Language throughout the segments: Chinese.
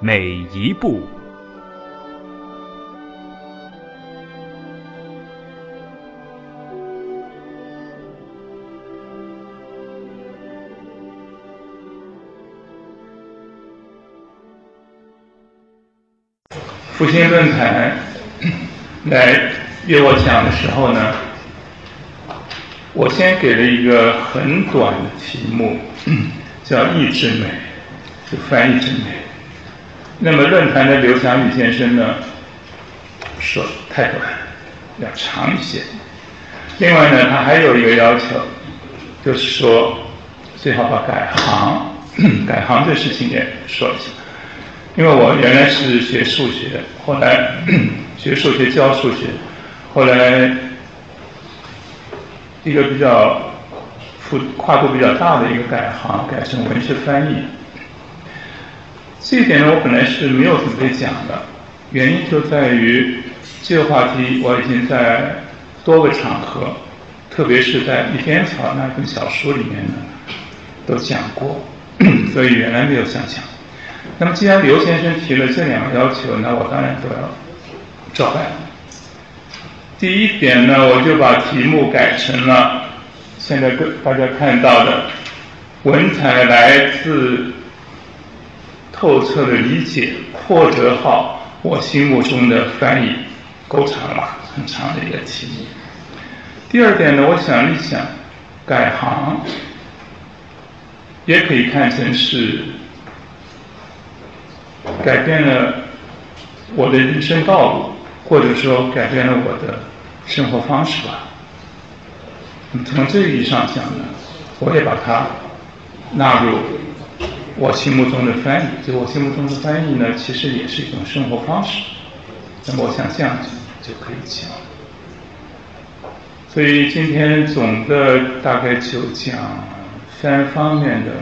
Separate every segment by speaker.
Speaker 1: 每一步。
Speaker 2: 复兴论坛来约我讲的时候呢，我先给了一个很短的题目，叫“意志美”，就翻译成美。那么论坛的刘强宇先生呢，说太短，要长一些。另外呢，他还有一个要求，就是说最好把改行、改行这事情也说一下。因为我原来是学数学，后来 学数学教数学，后来一个比较跨跨度比较大的一个改行，改成文学翻译。这一点呢，我本来是没有准备讲的，原因就在于这个话题我已经在多个场合，特别是在《一边草》那本小说里面呢，都讲过，所以原来没有想讲。那么，既然刘先生提了这两个要求，那我当然都要照办。第一点呢，我就把题目改成了现在各大家看到的“文采来自透彻的理解”，或者号我心目中的翻译，够长了，很长的一个题目。第二点呢，我想一想，改行也可以看成是。改变了我的人生道路，或者说改变了我的生活方式吧。从这个意义上讲呢，我也把它纳入我心目中的翻译。就我心目中的翻译呢，其实也是一种生活方式。那么我想这样就可以讲。所以今天总的大概就讲三方面的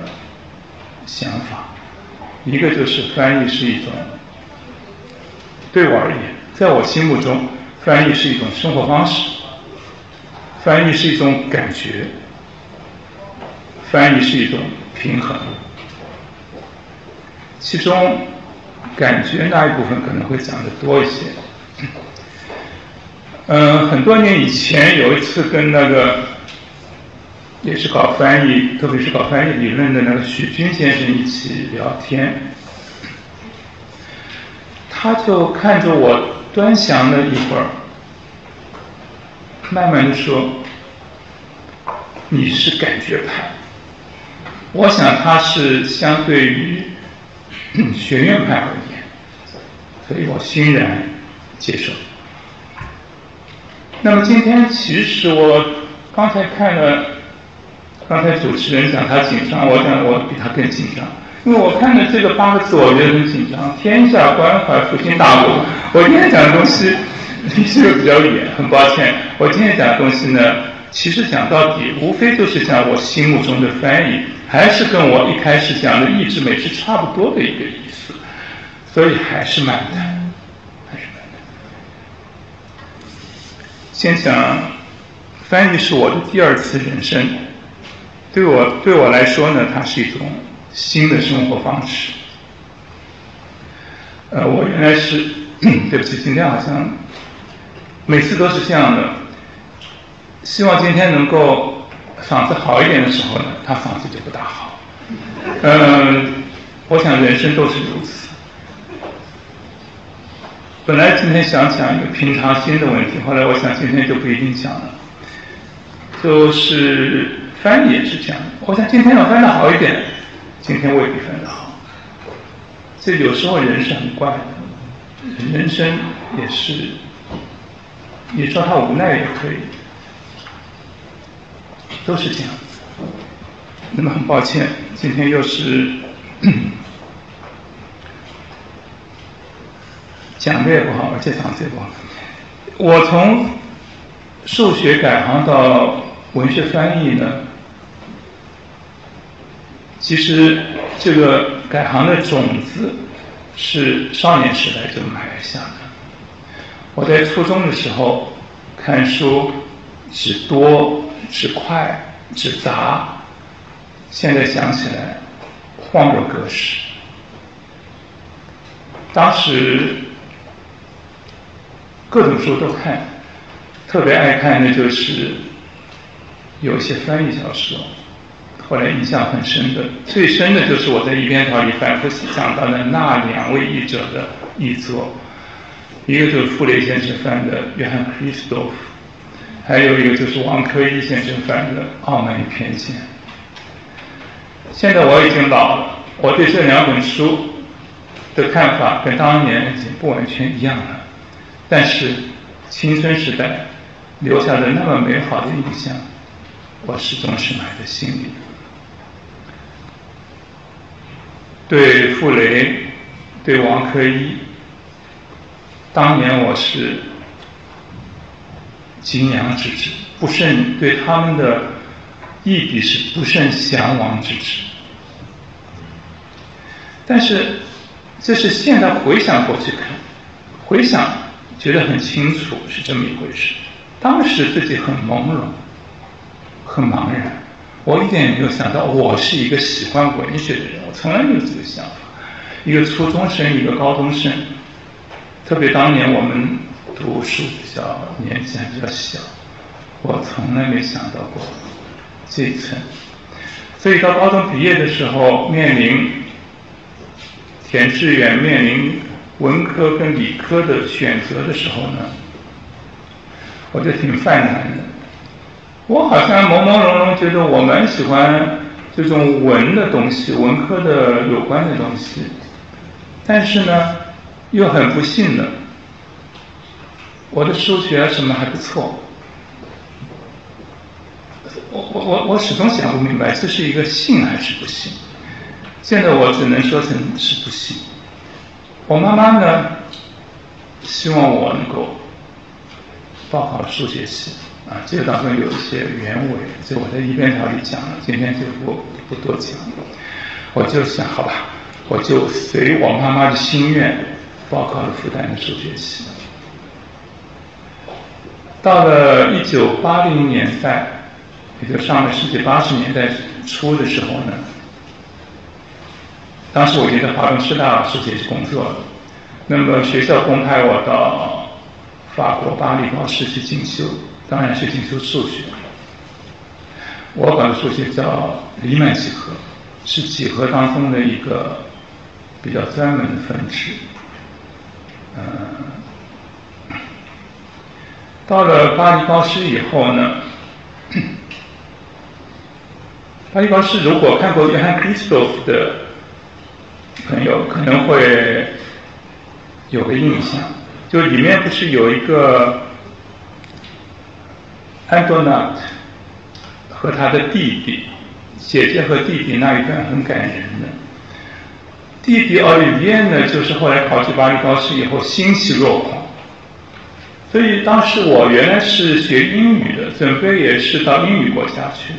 Speaker 2: 想法。一个就是翻译是一种，对我而言，在我心目中，翻译是一种生活方式，翻译是一种感觉，翻译是一种平衡。其中，感觉那一部分可能会讲的多一些。嗯，很多年以前有一次跟那个。也是搞翻译，特别是搞翻译理论的那个许军先生一起聊天，他就看着我端详了一会儿，慢慢的说：“你是感觉派。”我想他是相对于 学院派而言，所以我欣然接受。那么今天其实我刚才看了。刚才主持人讲他紧张，我讲我比他更紧张，因为我看了这个八个字，我觉得很紧张。天下关怀复兴大国，我今天讲的东西离这个比较远，很抱歉。我今天讲的东西呢，其实讲到底，无非就是讲我心目中的翻译，还是跟我一开始讲的意志美是差不多的一个意思，所以还是蛮难，还是蛮难。先讲翻译是我的第二次人生。对我对我来说呢，它是一种新的生活方式。呃，我原来是，对不起，今天好像每次都是这样的。希望今天能够嗓子好一点的时候呢，他嗓子就不大好。嗯，我想人生都是如此。本来今天想讲一个平常心的问题，后来我想今天就不一定讲了，就是。翻译也是这样，我想今天要翻的好一点，今天未必翻得好。这有时候人是很怪的，人生也是，你说他无奈也可以，都是这样子。那么很抱歉，今天又是 讲的也不好，而且嗓子也不好。我从数学改行到文学翻译呢，其实这个改行的种子是少年时代就埋下的。我在初中的时候看书只多只快只杂，现在想起来恍若隔世。当时各种书都看，特别爱看的就是有些翻译小说。后来印象很深的，最深的就是我在一边条里反复讲到的那两位译者的译作，一个就是傅雷先生翻的《约翰·克里斯多夫》，还有一个就是王珂一先生翻的《傲慢与偏见》。现在我已经老了，我对这两本书。的看法跟当年已经不完全一样了，但是青春时代留下的那么美好的印象，我始终是埋在心里。对傅雷，对王珂一，当年我是敬仰之至，不甚对他们的意义是不甚向往之至，但是。这是现在回想过去看，回想觉得很清楚是这么一回事。当时自己很朦胧，很茫然，我一点也没有想到我是一个喜欢文学的人，我从来没有这个想法。一个初中生，一个高中生，特别当年我们读书比较年纪还比较小，我从来没想到过这一层。所以到高中毕业的时候，面临。填志愿面临文科跟理科的选择的时候呢，我就挺犯难的。我好像朦朦胧胧觉得我蛮喜欢这种文的东西，文科的有关的东西，但是呢，又很不幸的，我的数学什么还不错。我我我我始终想不明白，这是一个幸还是不幸？现在我只能说成是不幸。我妈妈呢，希望我能够报考数学系，啊，这个当中有一些原委，这我在一边条里讲了，今天就不不多讲。我就想，好吧，我就随我妈妈的心愿，报考了复旦的数学系。到了一九八零年代，也就上个世纪八十年代初的时候呢。当时我已经在华东师大数学系工作了，那么学校公派我到法国巴黎高师去进修，当然是进修数学。我搞的数学叫黎曼几何，是几何当中的一个比较专门的分支。嗯，到了巴黎高师以后呢，巴黎高师如果看过约翰·克里斯多夫的。朋友可能会有个印象，就里面不是有一个安多纳和他的弟弟，姐姐和弟弟那一段很感人的。弟弟奥利耶呢，就是后来考取巴黎高师以后欣喜若狂，所以当时我原来是学英语的，准备也是到英语国家去，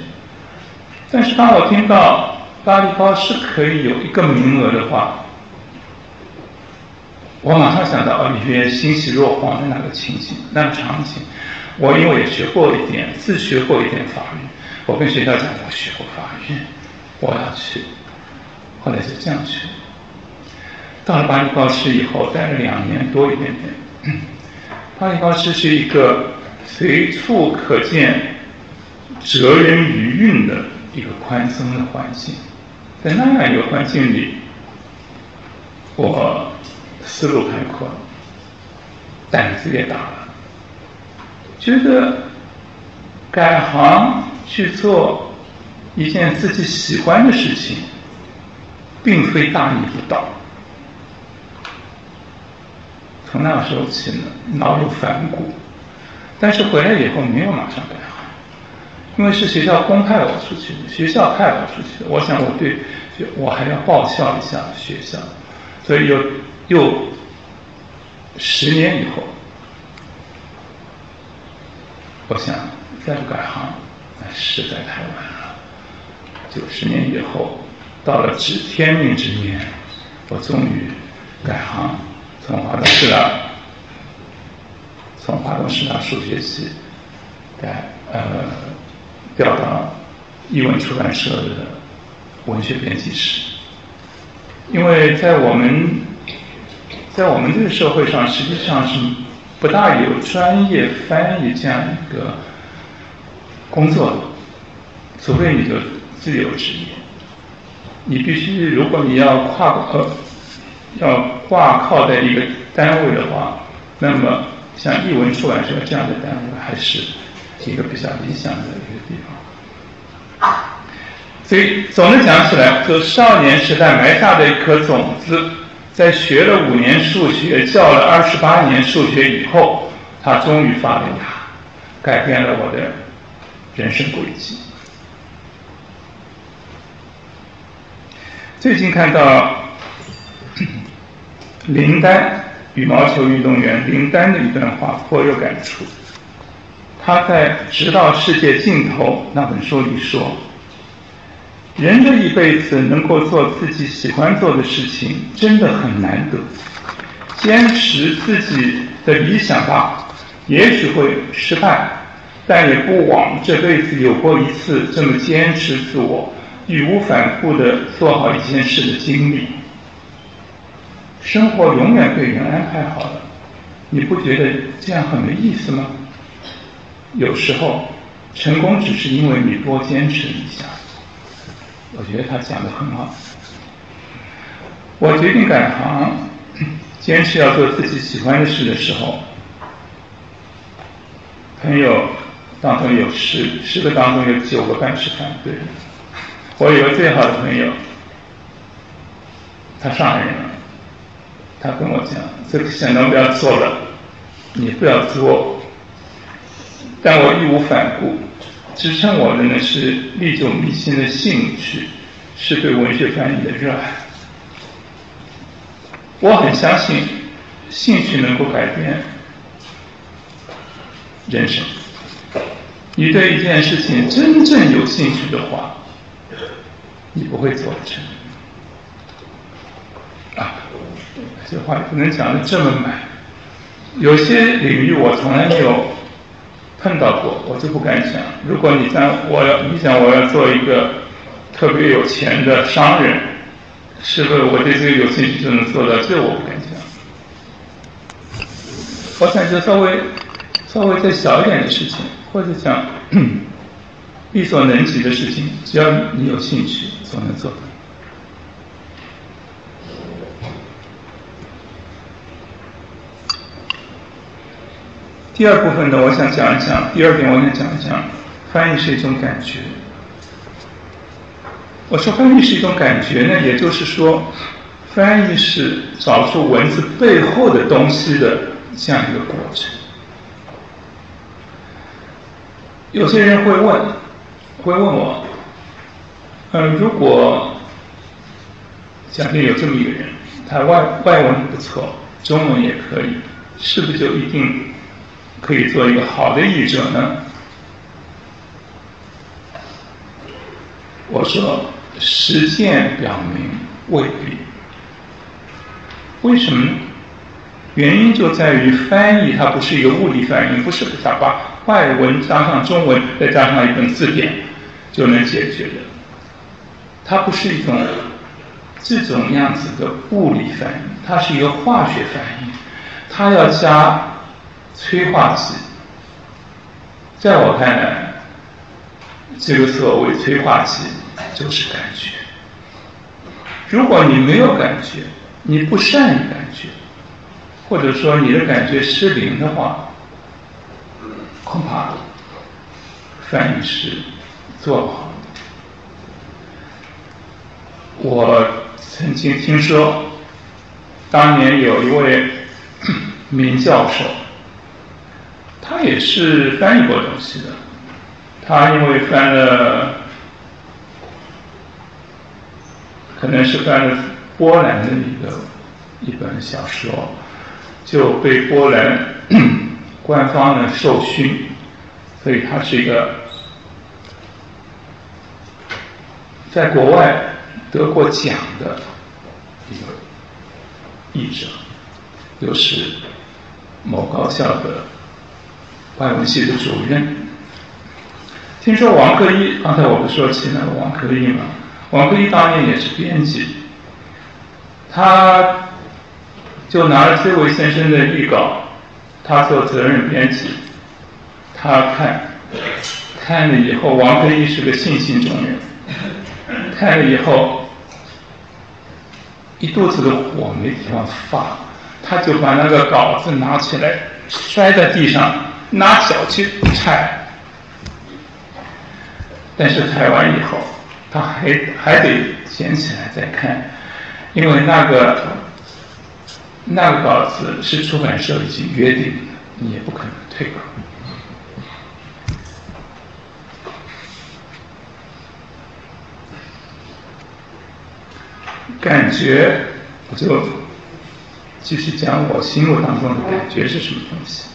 Speaker 2: 但是当我听到。巴黎高师可以有一个名额的话，我马上想到奥利约欣喜若狂的那个情景、那个场景。我因为也学过一点，自学过一点法律，我跟学校讲我学过法律，我要去。后来就这样去。到了巴黎高师以后，待了两年多一点点。巴黎高师是一个随处可见哲人余韵的一个宽松的环境。在那样一个环境里，我思路开阔，胆子也大了，觉得改行去做一件自己喜欢的事情，并非大逆不道。从那时候起呢，脑有反骨，但是回来以后没有马上改行。因为是学校公派我出去的，学校派我出去的，我想我对，我还要报效一下学校，所以又又十年以后，我想再不改行，那实在太晚了。九十年以后，到了知天命之年，我终于改行，从华东师大，从华东师大数学系改呃调到译文出版社的文学编辑室，因为在我们。在我们这个社会上，实际上是不大有专业翻译这样一个工作的，除非你就自由职业。你必须，如果你要跨呃要挂靠在一个单位的话，那么像译文出版社这样的单位，还是一个比较理想的一个地方。所以总的讲起来，就少年时代埋下的一颗种子。在学了五年数学、教了二十八年数学以后，他终于发了芽，改变了我的人生轨迹。最近看到林丹羽毛球运动员林丹的一段话，颇有感触。他在《直到世界尽头》那本书里说。人这一辈子能够做自己喜欢做的事情，真的很难得。坚持自己的理想吧，也许会失败，但也不枉这辈子有过一次这么坚持自我、义无反顾的做好一件事的经历。生活永远被人安排好了，你不觉得这样很没意思吗？有时候，成功只是因为你多坚持一下。我觉得他讲的很好。我决定改行，坚持要做自己喜欢的事的时候，朋友当中有十十个当中有九个半是反对。我有个最好的朋友，他上海人，他跟我讲：“这个想到不要做了，你不要做。”但我义无反顾。支撑我的呢是历久弥新的兴趣，是对文学翻译的热爱。我很相信，兴趣能够改变人生。你对一件事情真正有兴趣的话，你不会做成。啊，这话也不能讲的这么满。有些领域我从来没有。碰到过，我就不敢想。如果你想我要，你想我要做一个特别有钱的商人，是不是我对这个有兴趣就能做到？这我不敢讲。我想就稍微稍微再小一点的事情，或者讲 力所能及的事情，只要你有兴趣，总能做到。第二部分呢，我想讲一讲。第二点，我想讲一讲，翻译是一种感觉。我说翻译是一种感觉呢，也就是说，翻译是找出文字背后的东西的这样一个过程。有些人会问，会问我，嗯，如果假定有这么一个人，他外外文不错，中文也可以，是不是就一定？可以做一个好的译者呢？我说，实践表明未必。为什么呢？原因就在于翻译它不是一个物理反应，不是把把外文加上中文，再加上一本字典就能解决的。它不是一种这种样子的物理反应，它是一个化学反应，它要加。催化剂，在我看来，这个所谓催化剂就是感觉。如果你没有感觉，你不善于感觉，或者说你的感觉失灵的话，恐怕翻译是做不好。我曾经听说，当年有一位名教授。他也是翻译过东西的，他因为翻了，可能是翻了波兰的一个一本小说，就被波兰 官方呢授勋，所以他是一个在国外得过奖的一个译者，又是某高校的外文系的主任。听说王克一，刚才我不说起那个王克一吗？王克一当年也是编辑，他就拿了这位先生的译稿，他做责任编辑，他看，看了以后，王克一是个性情中人，看了以后，一肚子的火没地方发，他就把那个稿子拿起来摔在地上，拿脚去踩。但是踩完以后，他还还得捡起来再看，因为那个那个稿子是出版社已经约定的，你也不可能退稿。感觉，我就继续讲我心目当中的感觉是什么东西。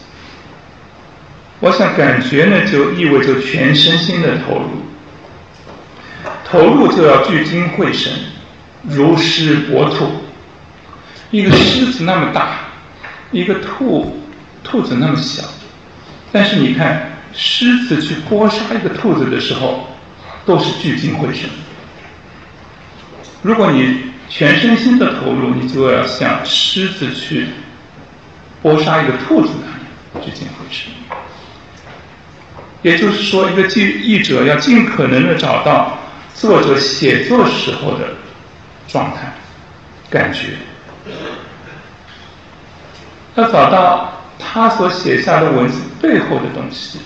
Speaker 2: 我想，感觉呢，就意味着全身心的投入。投入就要聚精会神，如狮搏兔。一个狮子那么大，一个兔兔子那么小，但是你看，狮子去搏杀一个兔子的时候，都是聚精会神。如果你全身心的投入，你就要像狮子去搏杀一个兔子那样聚精会神。也就是说，一个记译者要尽可能的找到。作者写作时候的状态、感觉，要找到他所写下的文字背后的东西。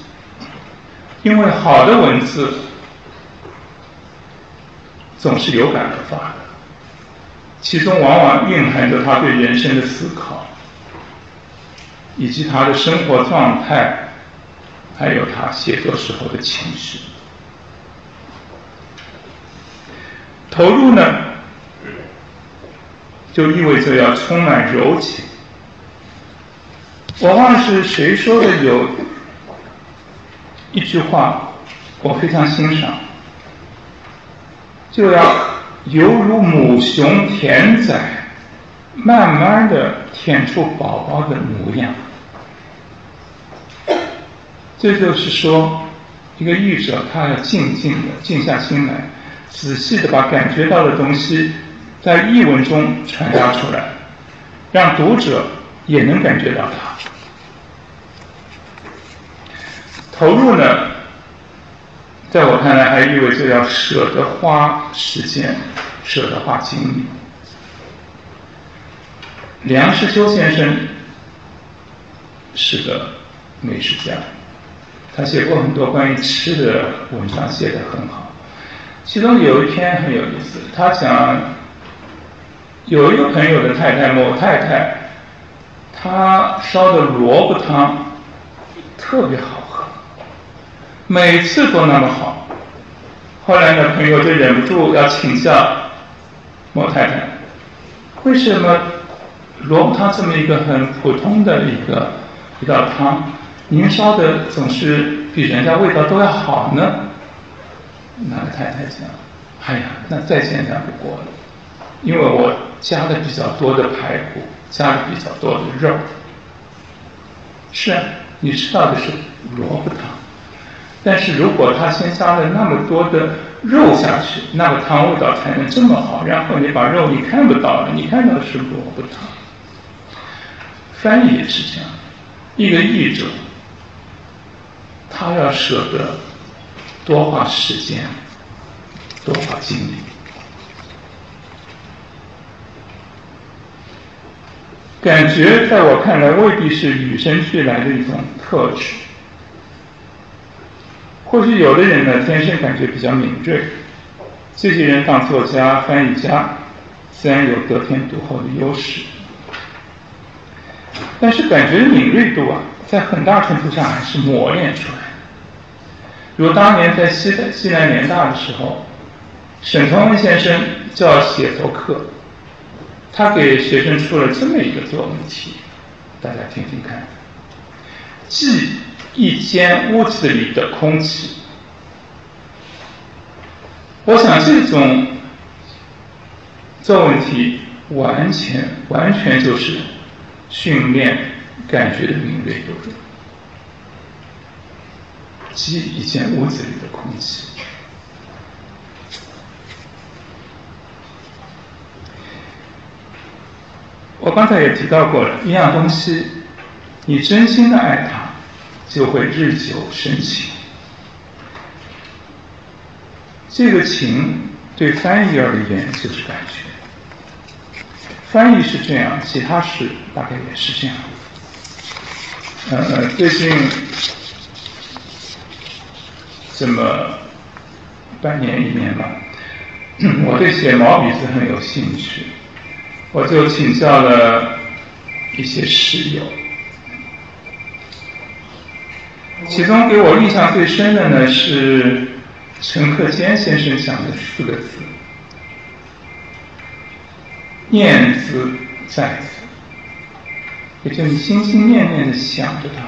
Speaker 2: 因为好的文字总是有感而发的，其中往往蕴含着他对人生的思考，以及他的生活状态，还有他写作时候的情绪。投入呢，就意味着要充满柔情。我忘了是谁说的，有一句话我非常欣赏，就要犹如母熊舔崽，慢慢的舔出宝宝的模样。这就是说，一个译者他要静静的静下心来。仔细的把感觉到的东西在译文中传达出来，让读者也能感觉到它。投入呢，在我看来还意味着要舍得花时间，舍得花精力。梁实秋先生是个美食家，他写过很多关于吃的文章，写得很好。其中有一篇很有意思，他讲有一个朋友的太太某太太，她烧的萝卜汤特别好喝，每次都那么好。后来呢，朋友就忍不住要请教某太太，为什么萝卜汤这么一个很普通的一个一道汤，您烧的总是比人家味道都要好呢？那个太太讲：“哎呀，那再简单不过了，因为我加的比较多的排骨，加的比较多的肉。是啊，你吃到的是萝卜汤，但是如果他先加了那么多的肉下去，那个汤味道才能这么好。然后你把肉你看不到了，你看到的是萝卜汤。翻译也是这样，一个译者，他要舍得。”多花时间，多花精力。感觉在我看来未必是与生俱来的一种特质。或许有的人呢，天生感觉比较敏锐，这些人当作家、翻译家，自然有得天独厚的优势。但是感觉敏锐度啊，在很大程度上还是磨练出来。如当年在西西南联大的时候，沈从文先生教写作课，他给学生出了这么一个作文题，大家听听看。记一间屋子里的空气。我想这种作文题完全完全就是训练感觉的敏锐度。吸一间屋子里的空气。我刚才也提到过了，一样东西，你真心的爱它，就会日久生情。这个情对翻译而言就是感觉，翻译是这样，其他事大概也是这样。呃，最近这么半年一年吧，我对写毛笔字很有兴趣。我就请教了一些室友，其中给我印象最深的呢是陈克坚先生讲的四个字：“念兹在兹”，也就是心心念念的想着他。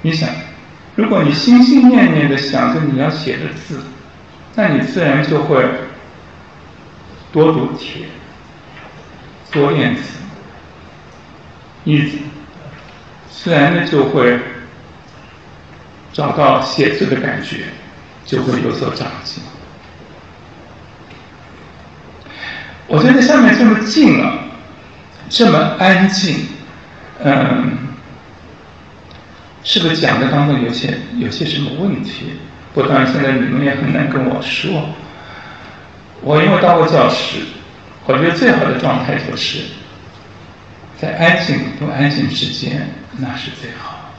Speaker 2: 你想，如果你心心念念的想着你要写的字，那你自然就会。多读帖，多练字，你自然的就会找到写字的感觉，就会有所长进。我觉得下面这么静啊，这么安静，嗯，是不是讲的当中有些有些什么问题？不当然，现在你们也很难跟我说。我因为到过教室，我觉得最好的状态就是在安静不安静之间，那是最好。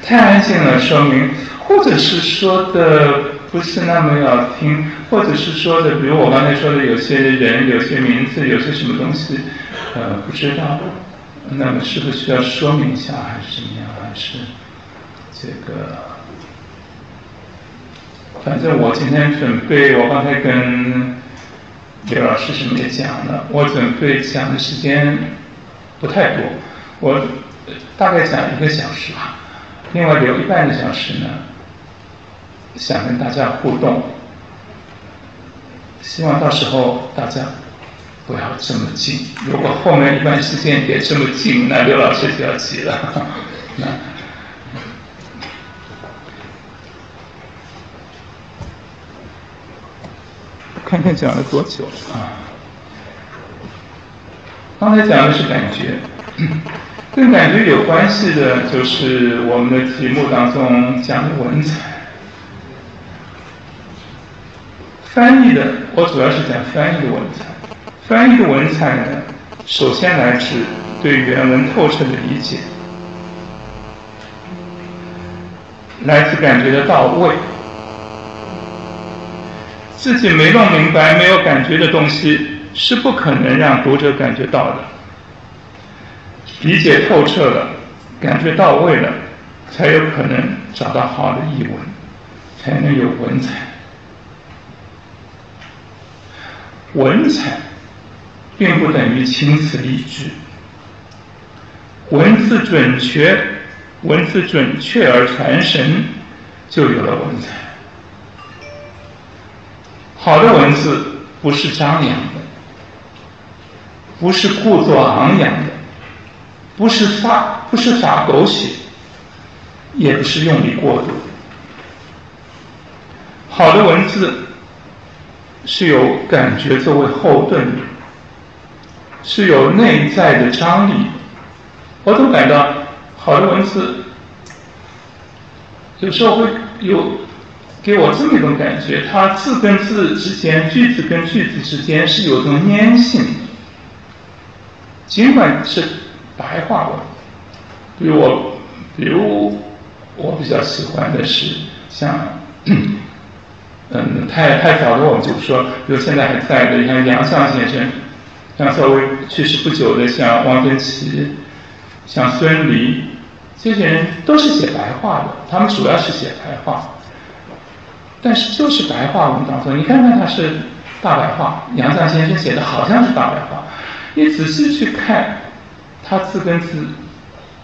Speaker 2: 太安静了，说明或者是说的不是那么要听，或者是说的，比如我刚才说的，有些人、有些名字、有些什么东西，呃，不知道，那么是不是需要说明一下，还是怎么样？还是这个？反正我今天准备，我刚才跟刘老师什么也讲了，我准备讲的时间不太多，我大概讲一个小时吧，另外留一半个小时呢，想跟大家互动，希望到时候大家不要这么近，如果后面一段时间也这么近，那刘老师就要急了，那。看看讲了多久啊？刚才讲的是感觉，跟感觉有关系的，就是我们的题目当中讲的文采。翻译的，我主要是讲翻译的文采。翻译的文采呢，首先来自对原文透彻的理解，来自感觉的到位。自己没弄明白、没有感觉的东西，是不可能让读者感觉到的。理解透彻了，感觉到位了，才有可能找到好的译文，才能有文采。文采并不等于青词励志，文字准确，文字准确而传神，就有了文采。好的文字不是张扬的，不是故作昂扬的，不是发不是发狗血，也不是用力过度。好的文字是有感觉作为后盾的，是有内在的张力。我总感到好的文字有时候会有。给我这么一种感觉，它字跟字之间、句子跟句子之间是有种粘性，尽管是白话文。比如我，比如我比较喜欢的是像，嗯，太太早的我们就说，比如现在还在的，像杨绛先生，像稍微去世不久的像汪曾祺，像孙犁，这些人都是写白话的，他们主要是写白话。但是就是白话文当中，你看看他是大白话，杨绛先生写的好像是大白话，你仔细去看，它字跟字、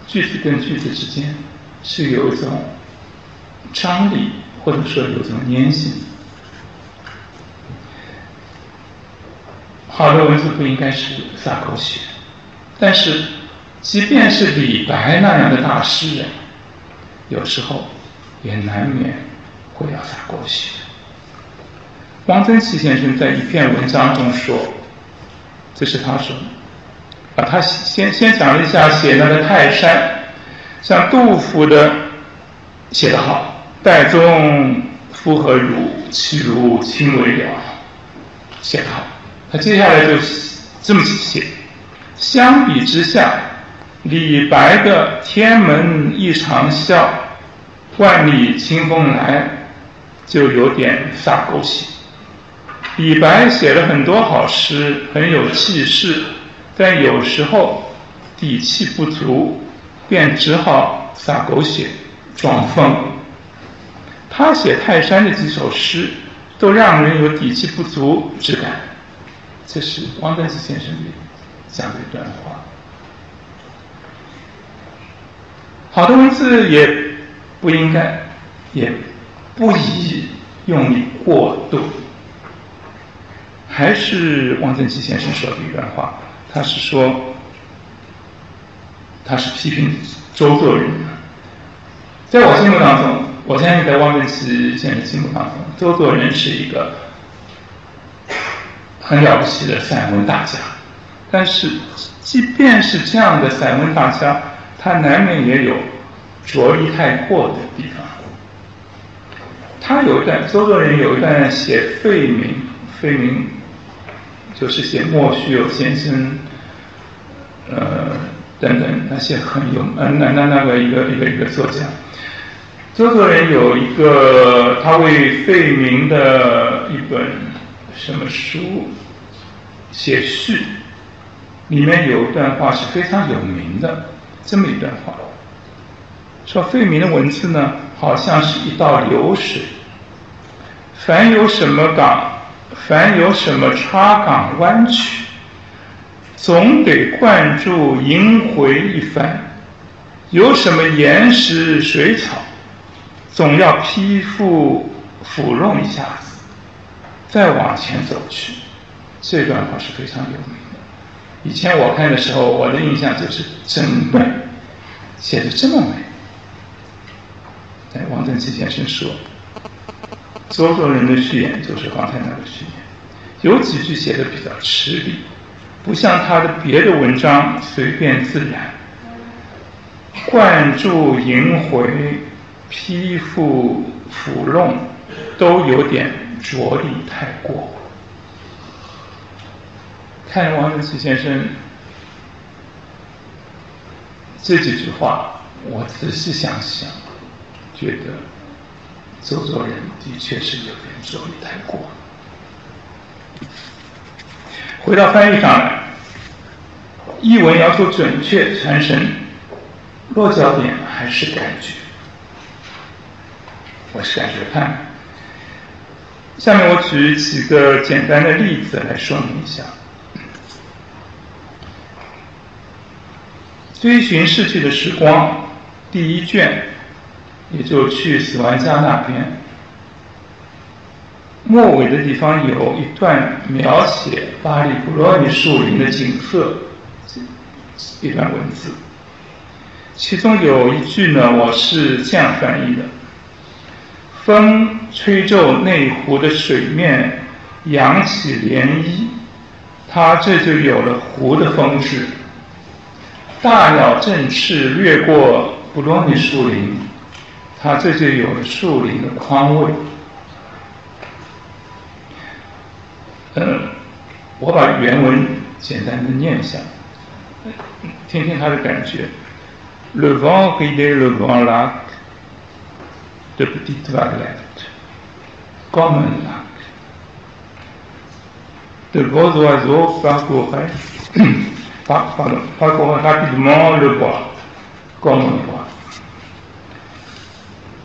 Speaker 2: 句子跟句子之间是有一种张力，或者说有一种粘性。好的文字不应该是撒狗血，但是即便是李白那样的大诗人，有时候也难免会要撒狗血。汪曾祺先生在一篇文章中说：“这是他说，啊，他先先讲了一下写那个泰山，像杜甫的写得好，岱宗夫何如？其如亲为了，写得好。他接下来就这么写：相比之下，李白的‘天门一场笑，万里清风来’就有点撒狗血。”李白写了很多好诗，很有气势，但有时候底气不足，便只好撒狗血装疯。他写泰山的几首诗，都让人有底气不足之感。这是汪曾祺先生讲的一段话。好的文字也不应该，也不宜用力过度。还是汪曾祺先生说的一段话，他是说，他是批评周作人的。在我心目当中，我相信在汪曾祺先生心目当中，周作人是一个很了不起的散文大家。但是，即便是这样的散文大家，他难免也有着力太过的地方。他有一段，周作人有一段写费明，费明。就是写莫须有先生，呃，等等那些很有呃那那那个一个一个一个作家，周作人有一个他为费明的一本什么书写序，里面有一段话是非常有名的，这么一段话，说费明的文字呢，好像是一道流水，凡有什么港。凡有什么插港弯曲，总得灌注萦回一番；有什么岩石水草，总要批复抚弄一下子，再往前走去。这段话是非常有名的。以前我看的时候，我的印象就是真美，写的这么美。哎，王振奇先生说。周作人的序言就是刚才那个序言，有几句写的比较吃力，不像他的别的文章随便自然，灌注萦回、批复抚弄，都有点着力太过。看王自奇先生这几句话，我仔细想想，觉得。周作人的确是有点着力太过。回到翻译上来，译文要求准确传神，落脚点还是感觉。我是感觉派。下面我举几个简单的例子来说明一下。追寻逝去的时光，第一卷。也就去死亡家那边，末尾的地方有一段描写巴黎布罗尼树林的景色，一段文字。其中有一句呢，我是这样翻译的：风吹皱内湖的水面，扬起涟漪，它这就有了湖的风致。大鸟振翅掠过布罗尼树林。它这就有了树林的宽慰。嗯，我把原文简单的念一下，听听他的感觉。Le vent ridait le grand lac de petites vaguelettes, comme un lac. De beaux oiseaux parcouraient, pardon, parcouraient rapidement le bois, comme un bois.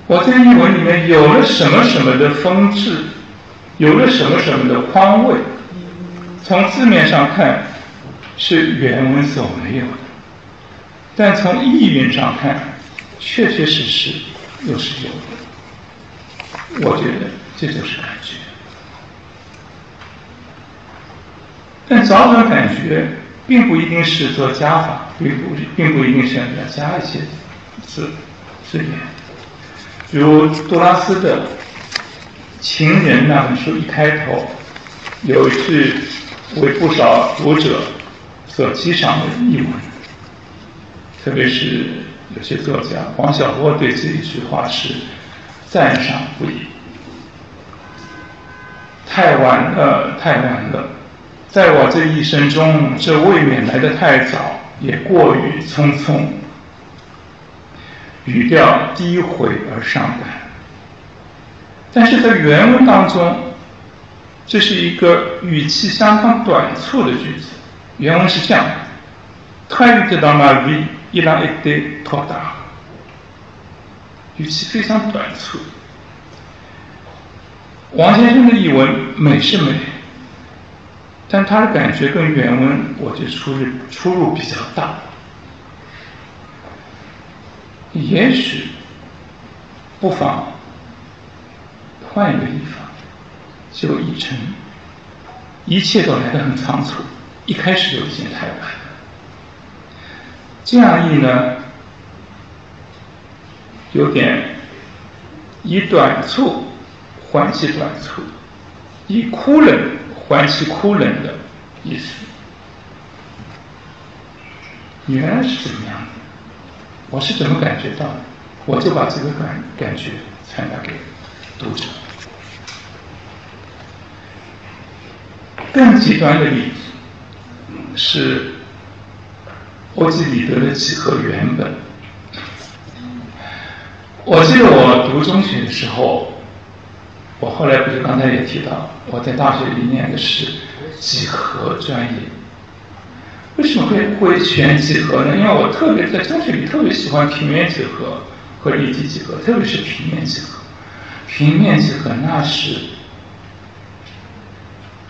Speaker 2: 我这一文里面有了什么什么的风致，有了什么什么的宽慰，从字面上看是原文所没有的。但从意蕴上看，确确实实又是有的。我觉得这就是感觉。但找准感觉，并不一定是做加法，并不并不一定是要加一些字字眼。比如杜拉斯的《情人》那本书一开头，有一句为不少读者所激赏的译文，特别是有些作家黄小波对这一句话是赞赏不已。太晚了，太晚了，在我这一生中，这未免来得太早，也过于匆匆。语调低回而伤感，但是在原文当中，这是一个语气相当短促的句子。原文是这样的：“Très vite dans ma vie, il a été trop tard。”语气非常短促。王先生的译文美是美，但他的感觉跟原文，我觉得出入出入比较大。也许不妨换一个地方，就译成一切都来得很仓促，一开始就已经太晚了。这样译呢，有点以短促唤起短促，以枯冷唤起枯冷的意思。原来是这个样子。我是怎么感觉到的？我就把这个感感觉传达给读者。更极端的例子是欧几里得的几何原本。我记得我读中学的时候，我后来不是刚才也提到，我在大学里念的是几何专业。为什么会会选几何呢？因为我特别在中学里特别喜欢平面几何和立体几何，特别是平面几何。平面几何那是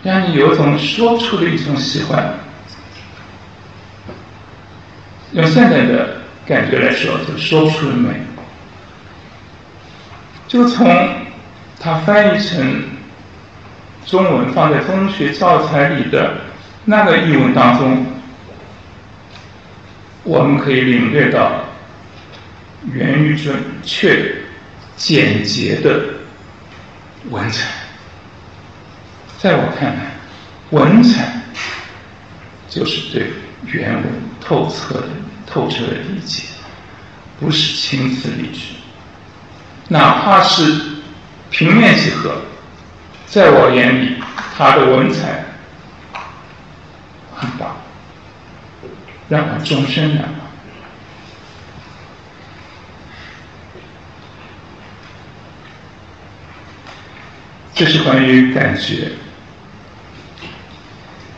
Speaker 2: 让你有种说不出的一种喜欢。用现在的感觉来说，就说出的美。就从它翻译成中文放在中学教材里的那个译文当中。我们可以领略到源于准确、简洁的文采。在我看来，文采就是对原文透彻的、透彻的理解，不是青词丽句。哪怕是平面几何，在我眼里，它的文采很棒。让我终身难忘。这是关于感觉。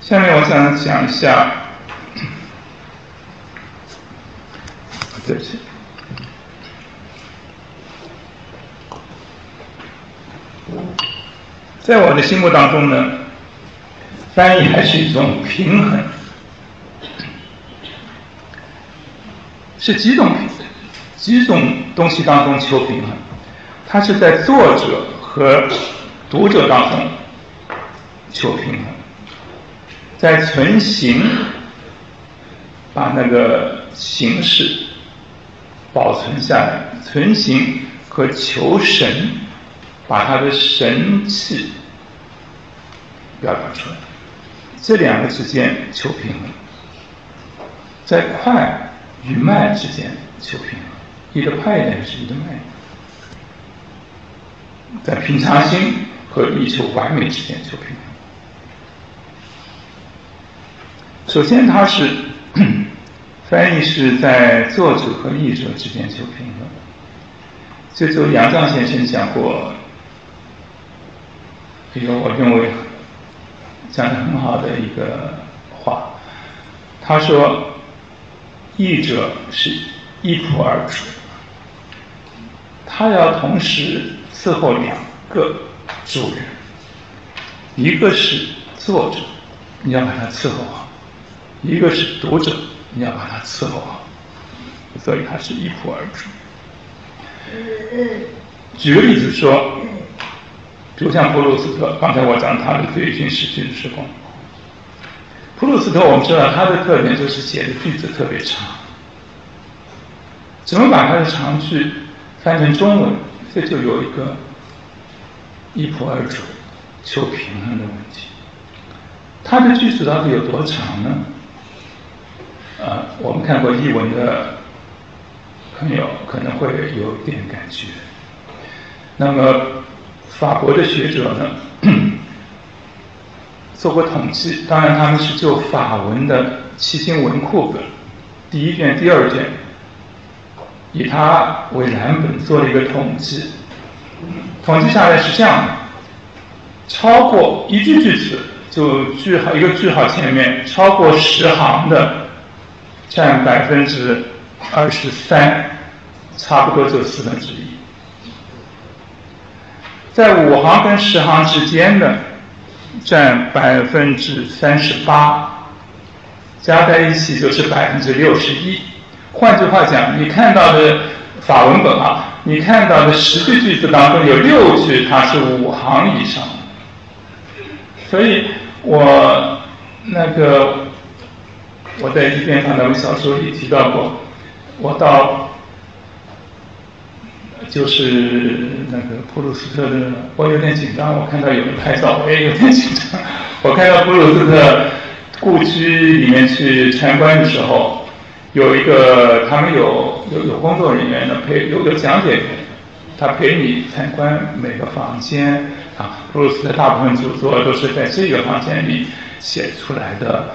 Speaker 2: 下面我想讲一下，在我的心目当中呢，翻译还是一种平衡。是几种几种东西当中求平衡，它是在作者和读者当中求平衡，在存形把那个形式保存下来，存形和求神把它的神气表达出来，这两个之间求平衡，在快。与慢之间求平衡，一个快一点是译得慢一点，在平常心和力求完美之间求平衡。首先，它是翻译是在作者和译者之间求平衡。这就杨绛先生讲过一个我认为讲的很好的一个话，他说。译者是一仆二主，他要同时伺候两个主人，一个是作者，你要把他伺候好；一个是读者，你要把他伺候好。所以他是一仆二主。举个例子说，比如像普鲁斯特，刚才我讲他的最近逝去的时候，普鲁斯特我们知道他的特点就是写的句子特别长，怎么把他的长句翻成中文，这就有一个一仆二主求平衡的问题。他的句子到底有多长呢？啊，我们看过译文的朋友可能会有一点感觉。那么，法国的学者呢，做过统计，当然他们是就法文的七星文库本第一卷、第二卷，以它为蓝本做了一个统计，统计下来是这样的：超过一句句子就句号一个句号前面超过十行的。占百分之二十三，差不多就四分之一。在五行跟十行之间的，占百分之三十八，加在一起就是百分之六十一。换句话讲，你看到的法文本啊，你看到的十句句子当中有六句它是五行以上，所以我那个。我在一篇他那本小说里提到过，我到就是那个普鲁斯特的，我有点紧张。我看到有人拍照，我也有点紧张。我看到普鲁斯特故居里面去参观的时候，有一个他们有有有工作人员的陪，有有讲解员，他陪你参观每个房间啊。普鲁斯特大部分著作都是在这个房间里写出来的。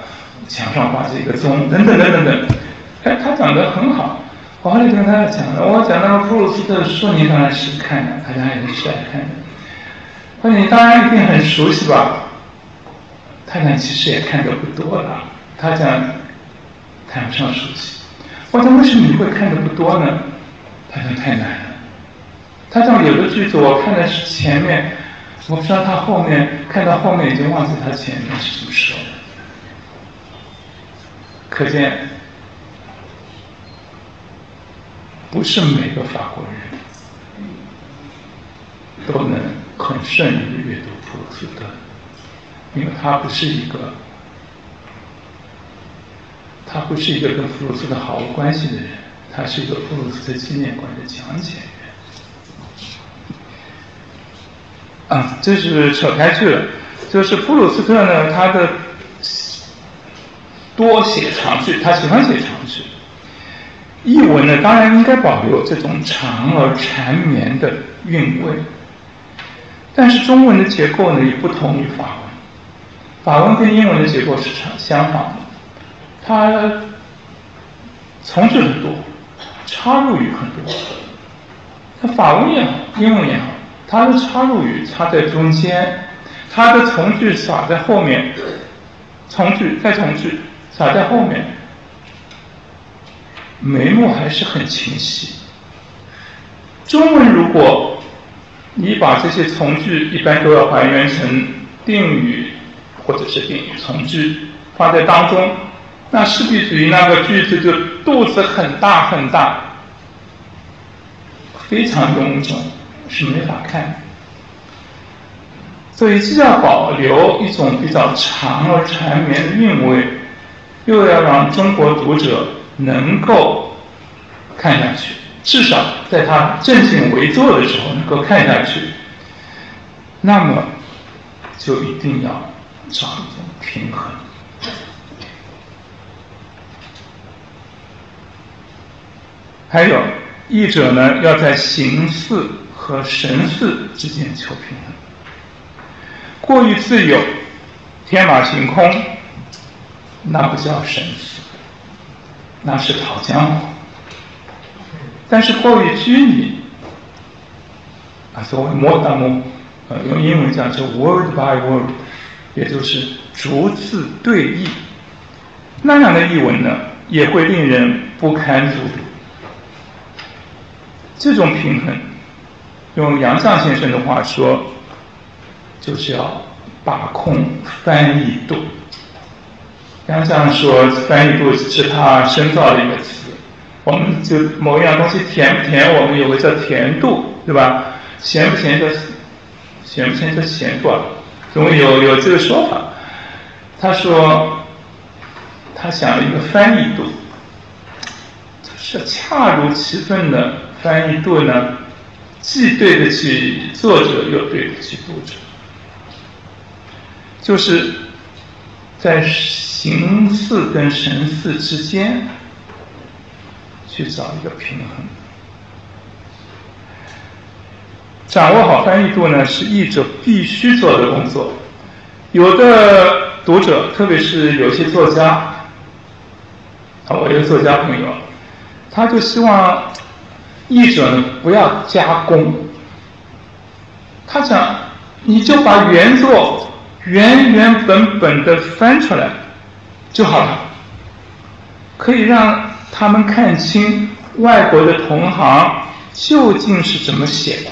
Speaker 2: 墙上挂着一个钟，等等等等等，哎，他讲的很好。我后来跟他讲了，我讲到布鲁斯特书，你当然是看的，大家也是爱看的。我说你当然一定很熟悉吧？他讲其实也看的不多了。他讲谈不上熟悉。我讲为什么你会看的不多呢？他讲太难了。他讲有的句子我看的是前面，我不知道他后面看到后面已经忘记他前面是怎么说的。可见，不是每个法国人都能很顺利的阅读普鲁斯特，因为他不是一个，他不是一个跟普鲁斯特毫无关系的人，他是一个普鲁斯特纪念馆的讲解员。啊，这是扯开去了，就是普鲁斯特呢，他的。多写长句，他喜欢写长句。译文呢，当然应该保留这种长而缠绵的韵味。但是中文的结构呢，也不同于法文。法文跟英文的结构是相相反的，它从句很多，插入语很多。那法文也好，英文也好，它的插入语插在中间，它的从句撒在后面，从句再从句。撒在后面，眉目还是很清晰。中文如果你把这些从句一般都要还原成定语或者是定语从句放在当中，那势必属于那个句子就肚子很大很大，非常臃肿，是没法看。所以既要保留一种比较长而缠绵的韵味。又要让中国读者能够看下去，至少在他正襟危坐的时候能够看下去，那么就一定要找一种平衡。还有译者呢，要在形似和神似之间求平衡，过于自由，天马行空。那不叫神似，那是讨江湖。但是过于拘泥，啊，所谓 m o d e 呃，用英文讲是 word by word，也就是逐字对译，那样的译文呢，也会令人不堪入读。这种平衡，用杨绛先生的话说，就是要把控翻译度。杨绛说：“翻译度是他深造的一个词，我们就某一样东西甜不甜，我们有个叫甜度，对吧？咸不咸叫咸不咸叫咸度啊，总有有这个说法。他说，他想了一个翻译度，是恰如其分的翻译度呢，既对得起作者，又对得起读者，就是在形似跟神似之间去找一个平衡。掌握好翻译度呢，是译者必须做的工作。有的。读者，特别是有些作家，啊，我一个作家朋友，他就希望译者呢不要加工，他想你就把原作原原本本的翻出来就好了，可以让他们看清外国的同行究竟是怎么写的，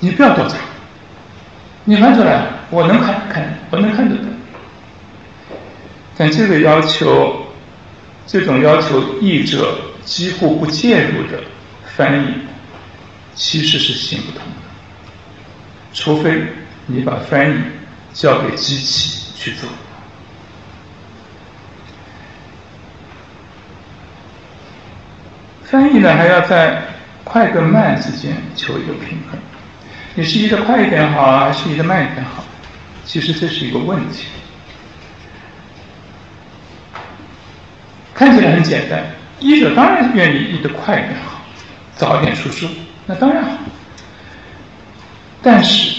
Speaker 2: 你不要多加，你翻出来我能看看，我能看得懂。但这个要求，这种要求译者几乎不介入的翻译，其实是行不通的。除非你把翻译交给机器去做。翻译呢，还要在快跟慢之间求一个平衡。你是译的快一点好，还是译的慢一点好？其实这是一个问题。看起来很简单，译者当然愿意译得快一点好，早一点出书，那当然好。但是，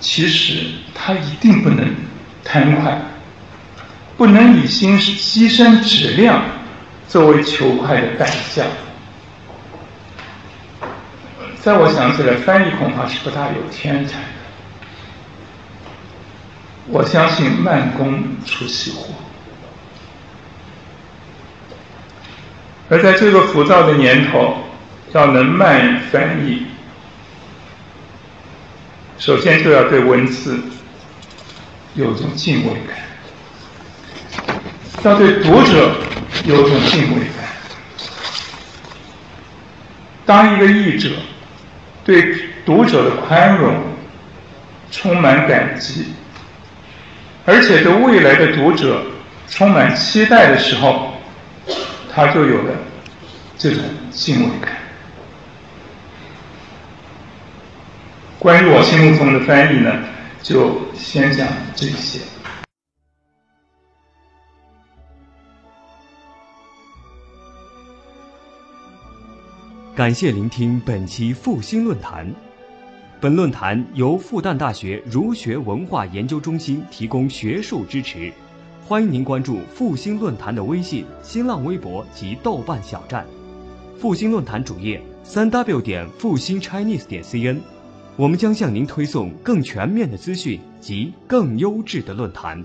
Speaker 2: 其实他一定不能贪快，不能以牺牺牲质量作为求快的代价。在我想起来，翻译恐怕是不大有天才的。我相信慢工出细活。而在这个浮躁的年头，要能慢翻译，首先就要对文字有一种敬畏感，要对读者有一种敬畏感。当一个译者对读者的宽容充满感激，而且对未来的读者充满期待的时候，他就有了这种敬畏感。关于我心目中的翻译呢，就先讲这些。
Speaker 1: 感谢聆听本期复兴论坛。本论坛由复旦大学儒学文化研究中心提供学术支持。欢迎您关注复兴论坛的微信、新浪微博及豆瓣小站，复兴论坛主页三 w 点复兴 Chinese 点 cn，我们将向您推送更全面的资讯及更优质的论坛。